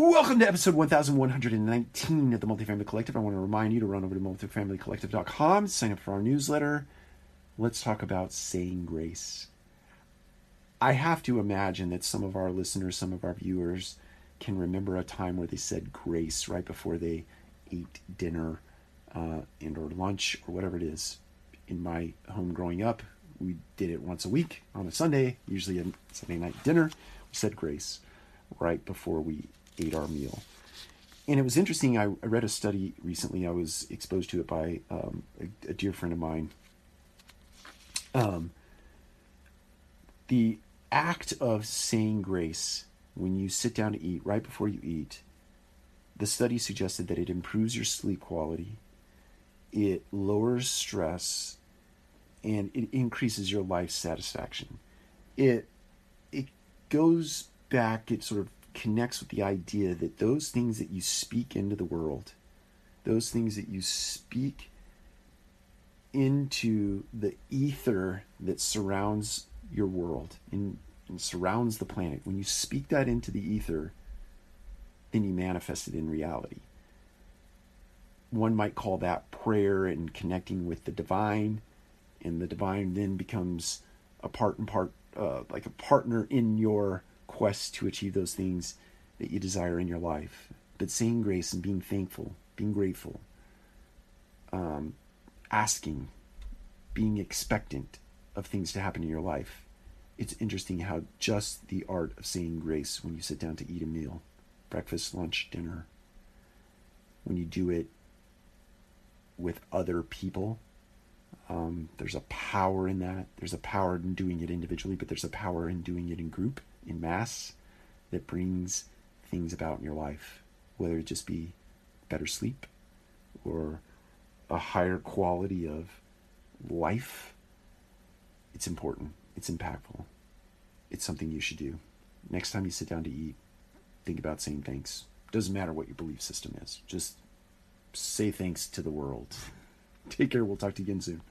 Welcome to episode 1119 of the Multifamily Collective. I want to remind you to run over to multifamilycollective.com, sign up for our newsletter. Let's talk about saying grace. I have to imagine that some of our listeners, some of our viewers, can remember a time where they said grace right before they ate dinner uh, and or lunch or whatever it is. In my home growing up, we did it once a week on a Sunday, usually a Sunday night dinner. We said grace right before we ate our meal. And it was interesting. I, read a study recently. I was exposed to it by um, a, a, dear friend of mine. Um, the act of saying grace when you sit down to eat, right before you eat, the study suggested that it improves your sleep quality, it lowers stress, and it increases your life satisfaction. It it goes back. It sort of connects with the idea that those things that you speak into the world, those things that you speak into the ether that surrounds your world and, and, surrounds the planet, when you speak that into the ether, then you manifest it in reality. One might call that prayer and connecting with the divine, and the divine then becomes a part and part, uh, like a partner in your quest to achieve those things that you desire in your life. But saying grace and being thankful, being grateful, um, asking, being expectant of things to happen in your life. It's interesting how just the art of saying grace when you sit down to eat a meal, breakfast, lunch, dinner, when you do it with other people, um, there's a power in that. There's a power in doing it individually, but there's a power in doing it in group in mass that brings things about in your life, whether it just be better sleep or a higher quality of life. It's important. It's impactful. It's something you should do. Next time you sit down to eat, think about saying thanks. Doesn't matter what your belief system is. Just say thanks to the world. Take care. We'll talk to you again soon.